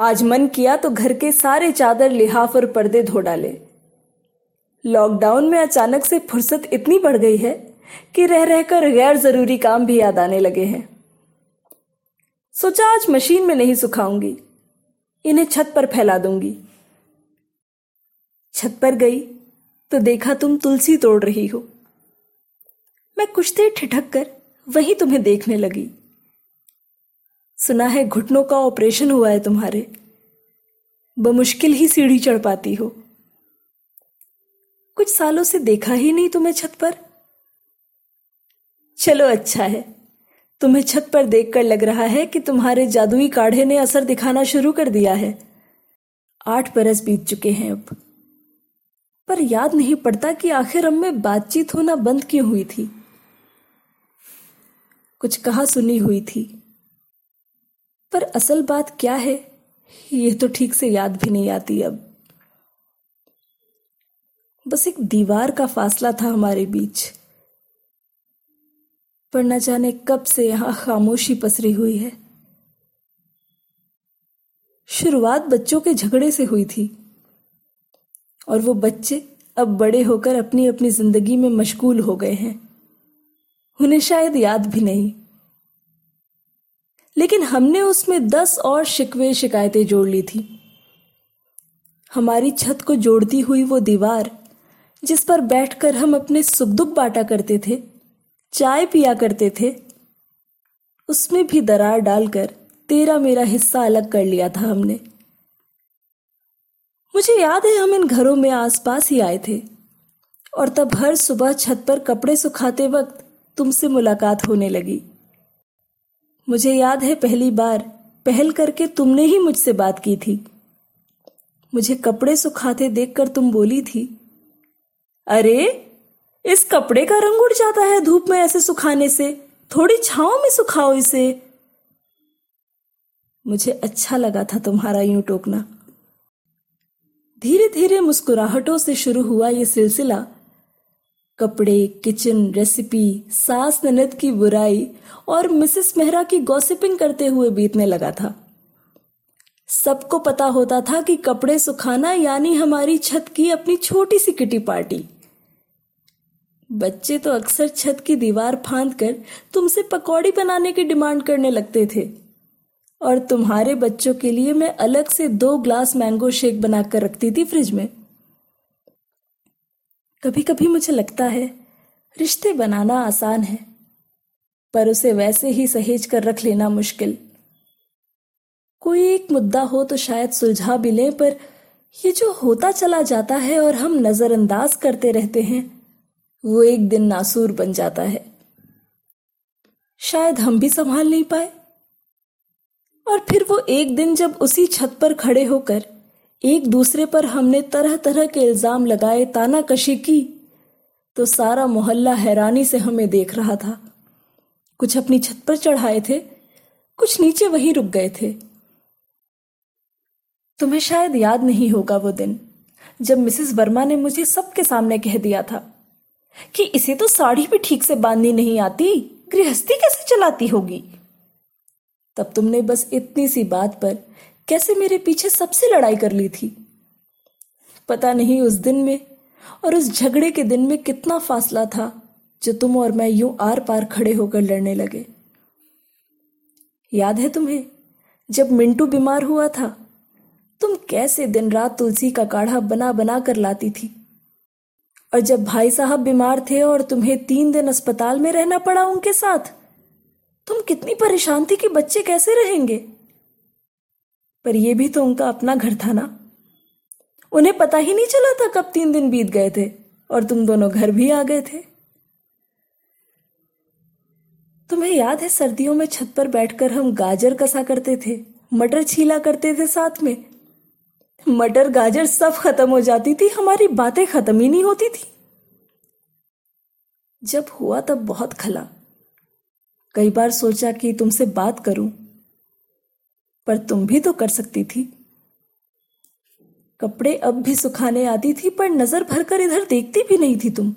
आज मन किया तो घर के सारे चादर लिहाफ और पर्दे धो डाले। लॉकडाउन में अचानक से फुर्सत इतनी बढ़ गई है कि रह रहकर गैर ज़रूरी काम भी याद आने लगे हैं। सोचा आज मशीन में नहीं सुखाऊँगी, इन्हें छत पर फैला दूँगी। छत पर गई तो देखा तुम तुलसी तोड़ रही हो। मैं कुछ देर ठिठक कर वही तुम्हें देखने लगी। सुना है घुटनों का ऑपरेशन हुआ है तुम्हारे। बमुश्किल ही सीढ़ी चढ़ पाती हो। कुछ सालों से देखा ही नहीं तुम्हें छत पर। चलो अच्छा है। तुम्हें छत पर देखकर लग रहा है कि तुम्हारे जादुई काढ़े ने असर दिखाना शुरू कर दिया है। आठ बरस बीत चुके हैं अब। पर याद नहीं पड़ता कि आखिर हम में बातचीत होना बंद क्यों हुई थी। कुछ कहा सुनी हुई थी। पर असल बात क्या है? ये तो ठीक से याद भी नहीं आती अब। बस एक दीवार का फासला था हमारे बीच। पर न जाने कब से यहाँ खामोशी पसरी हुई है। शुरुआत बच्चों के झगड़े से हुई थी। और वो बच्चे अब बड़े होकर अपनी अपनी ज़िंदगी में मशगूल हो गए हैं। उन्हें शायद याद भी नहीं। लेकिन हमने उसमें दस और शिकवे शिकायतें जोड़ ली थी। हमारी छत को जोड़ती हुई वो दीवार, जिस पर बैठकर हम अपने सुख दुख बांटा करते थे, चाय पिया करते थे, उसमें भी दरार डालकर तेरा मेरा हिस्सा अलग कर लिया था हमने। मुझे याद है हम इन घरों में आसपास ही आए थे, और तब हर सुबह छत पर कपड़े सुखाते वक्त तुमसे मुलाकात होने लगी। मुझे याद है पहली बार पहल करके तुमने ही मुझसे बात की थी। मुझे कपड़े सुखाते देखकर तुम बोली थी, अरे, इस कपड़े का रंग उड़ जाता है धूप में ऐसे सुखाने से। थोड़ी छाओ में सुखाओ इसे। मुझे अच्छा लगा था तुम्हारा यूँ टोकना। धीरे धीरे मुस्कुराहटों से शुरू हुआ यह सिलसिला। कपड़े, किचन रेसिपी सास ननद की बुराई और मिसेस मेहरा की गॉसिपिंग करते हुए बीतने लगा था। सबको पता होता था कि कपड़े सुखाना यानी हमारी छत की अपनी छोटी सी किटी पार्टी। बच्चे तो अक्सर छत की दीवार फांद कर तुमसे पकौड़ी बनाने की डिमांड करने लगते थे। और तुम्हारे बच्चों के लिए मैं अलग से दो ग्लास मैंगो शेक बनाकर रखती थी फ्रिज में। कभी कभी मुझे लगता है, रिश्ते बनाना आसान है, पर उसे वैसे ही सहेज कर रख लेना मुश्किल। कोई एक मुद्दा हो तो शायद सुलझा भी लें, पर ये जो होता चला जाता है और हम नजरअंदाज करते रहते हैं, वो एक दिन नासूर बन जाता है। शायद हम भी संभाल नहीं पाए। और फिर वो एक दिन जब उसी छत पर खड़े होकर एक दूसरे पर हमने तरह तरह के इल्ज़ाम लगाए, तानाकशी की तो सारा मोहल्ला हैरानी से हमें देख रहा था। कुछ अपनी छत पर चढ़ाए थे, कुछ नीचे वहीं रुक गए थे। तुम्हें शायद याद नहीं होगा वो दिन, जब मिसेस वर्मा ने मुझे सबके सामने कह दिया था कि इसे तो साड़ी भी ठीक से बांधनी नहीं आती, गृहस्थी कैसे चलाती होगी? तब तुमने बस इतनी सी बात पर कैसे मेरे पीछे सबसे लड़ाई कर ली थी? पता नहीं उस दिन में और उस झगड़े के दिन में कितना फासला था जो तुम और मैं यूँ आर पार खड़े होकर लड़ने लगे। याद है तुम्हें, जब मिंटू बीमार हुआ था, तुम कैसे दिन रात तुलसी का काढ़ा बना बना कर लाती थी? और जब भाई साहब बीमार थे और तुम्हें तीन दिन अस्पताल में रहना पड़ा उनके साथ, तुम कितनी परेशान थी कि बच्चे कैसे रहेंगे? पर यह भी तो उनका अपना घर था ना? उन्हें पता ही नहीं चला था कब तीन दिन बीत गए थे और तुम दोनों घर भी आ गए थे। तुम्हें याद है सर्दियों में छत पर बैठकर हम गाजर कसा करते थे, मटर छीला करते थे साथ में? मटर गाजर सब खत्म हो जाती थी, हमारी बातें खत्म ही नहीं होती थी। जब हुआ तब बहुत खला। कई बार सोचा कि तुमसे बात करूँ पर तुम भी तो कर सकती थी। कपड़े अब भी सुखाने आती थी, पर नज़र भरकर इधर देखती भी नहीं थी तुम।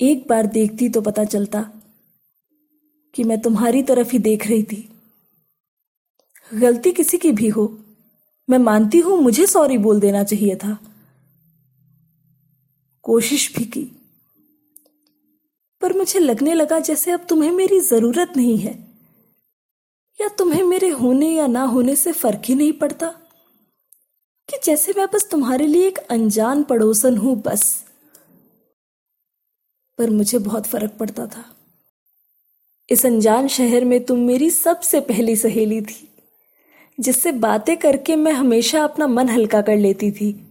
एक बार देखती तो पता चलता कि मैं तुम्हारी तरफ़ ही देख रही थी। गलती किसी की भी हो, मैं मानती हूँ मुझे सॉरी बोल देना चाहिए था। कोशिश भी की, पर मुझे लगने लगा जैसे अब तुम्हें मेरी ज़रूरत नहीं है। या तुम्हें मेरे होने या ना होने से फ़र्क ही नहीं पड़ता? कि जैसे मैं बस तुम्हारे लिए एक अनजान पड़ोसन हूँ, बस। पर मुझे बहुत फ़र्क पड़ता था। इस अनजान शहर में तुम मेरी सबसे पहली सहेली थी, जिससे बातें करके मैं हमेशा अपना मन हल्का कर लेती थी।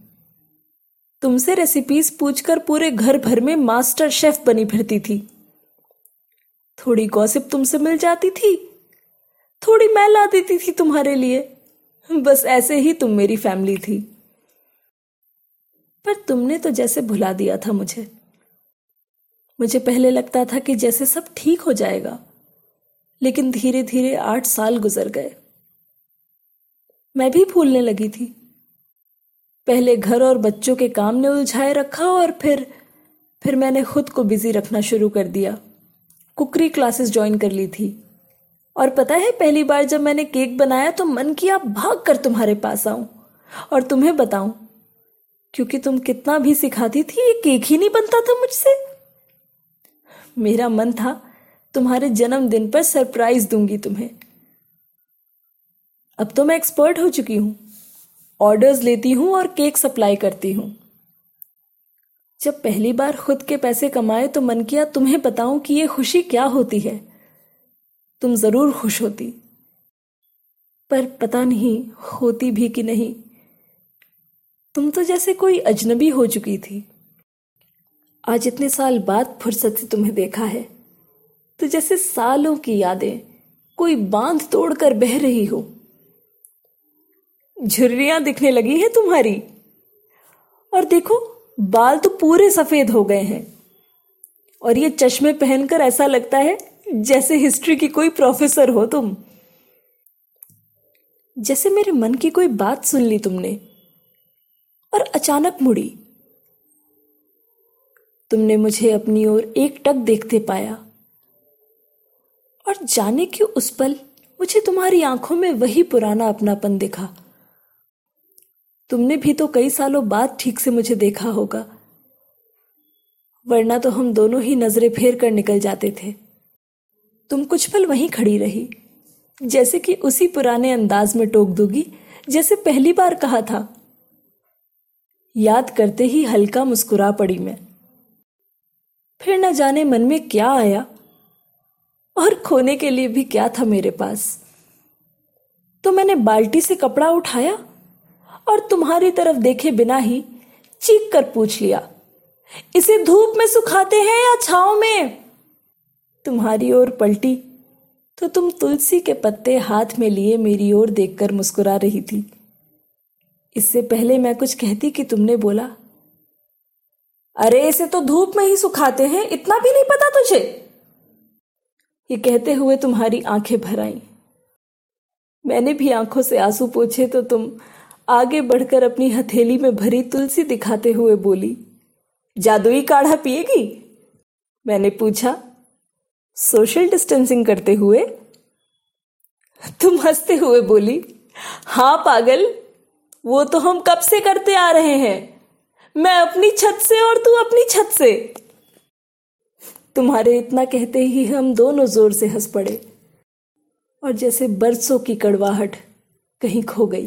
तुमसे रेसिपीज़ पूछकर पूरे घर भर में मास्टर शेफ बनी फिरती थी। थोड़ी गॉसिप तुमसे मिल जाती थी थोड़ी मैं ला देती थी तुम्हारे लिए। बस ऐसे ही तुम मेरी फैमिली थी। पर तुमने तो जैसे भुला दिया था मुझे। मुझे पहले लगता था कि जैसे सब ठीक हो जाएगा। लेकिन धीरे धीरे आठ साल गुजर गए। मैं भी भूलने लगी थी। पहले घर और बच्चों के काम ने उलझाए रखा और फिर फिर मैंने खुद को बिज़ी रखना शुरू कर दिया। कुकरी क्लासेस ज्वाइन कर ली थी। और पता है, पहली बार जब मैंने केक बनाया तो मन किया, भाग कर तुम्हारे पास आऊँ। और तुम्हें बताऊँ, क्योंकि तुम कितना भी सिखाती थी, ये केक ही नहीं बनता था मुझसे। मेरा मन था, तुम्हारे जन्मदिन पर सरप्राइज़ दूँगी तुम्हें। अब तो मैं एक्सपर्ट हो चुकी हूँ, ऑर्डर्स लेती हूँ और केक सप्लाई करती हूँ। जब पहली बार खुद के पैसे कमाए तो मन किया, तुम्हें बताऊँ कि यह खुशी क्या होती है। तुम ज़रूर खुश होती। पर पता नहीं होती भी कि नहीं। तुम तो जैसे कोई अजनबी हो चुकी थी। आज इतने साल बाद फुर्सत से तुम्हें देखा है। तो जैसे सालों की यादें कोई बाँध तोड़कर बह रही हो। झुर्रियाँ दिखने लगी है तुम्हारी। और देखो, बाल तो पूरे सफ़ेद हो गए हैं। और ये चश्मे पहनकर ऐसा लगता है जैसे हिस्ट्री की कोई प्रोफेसर हो तुम। जैसे मेरे मन की कोई बात सुन ली तुमने और अचानक मुड़ी। तुमने मुझे अपनी ओर एक टक देखते पाया और जाने क्यों उस पल मुझे तुम्हारी आँखों में वही पुराना अपनापन दिखा। तुमने भी तो कई सालों बाद ठीक से मुझे देखा होगा, वरना तो हम दोनों ही नज़रें फेर कर निकल जाते थे। तुम कुछ पल वहीं खड़ी रही, जैसे कि उसी पुराने अंदाज में टोक दूँगी, जैसे पहली बार कहा था। याद करते ही हल्का मुस्कुरा पड़ी मैं। फिर न जाने मन में क्या आया, और खोने के लिए भी क्या था मेरे पास। तो मैंने बाल्टी से कपड़ा उठाया, और तुम्हारी तरफ़ देखे बिना ही चीख कर पूछ लिया, इसे धूप में सुखाते हैं या छाव में? तुम्हारी ओर पलटी तो तुम तुलसी के पत्ते हाथ में लिए मेरी ओर देखकर मुस्कुरा रही थी। इससे पहले मैं कुछ कहती कि तुमने बोला, अरे, इसे तो धूप में ही सुखाते हैं, इतना भी नहीं पता तुझे? ये कहते हुए तुम्हारी आँखें भर आई। मैंने भी आँखों से आँसू पोछे तो तुम आगे बढ़कर अपनी हथेली में भरी तुलसी दिखाते हुए बोली, जादुई काढ़ा पिएगी? मैंने पूछा सोशल डिस्टेंसिंग करते हुए, तुम हँसते हुए बोली, हाँ पागल, वो तो हम कब से करते आ रहे हैं? मैं अपनी छत से और तू अपनी छत से। तुम्हारे इतना कहते ही हम दोनों ज़ोर से हंस पड़े, और जैसे बरसों की कड़वाहट कहीं खो गई।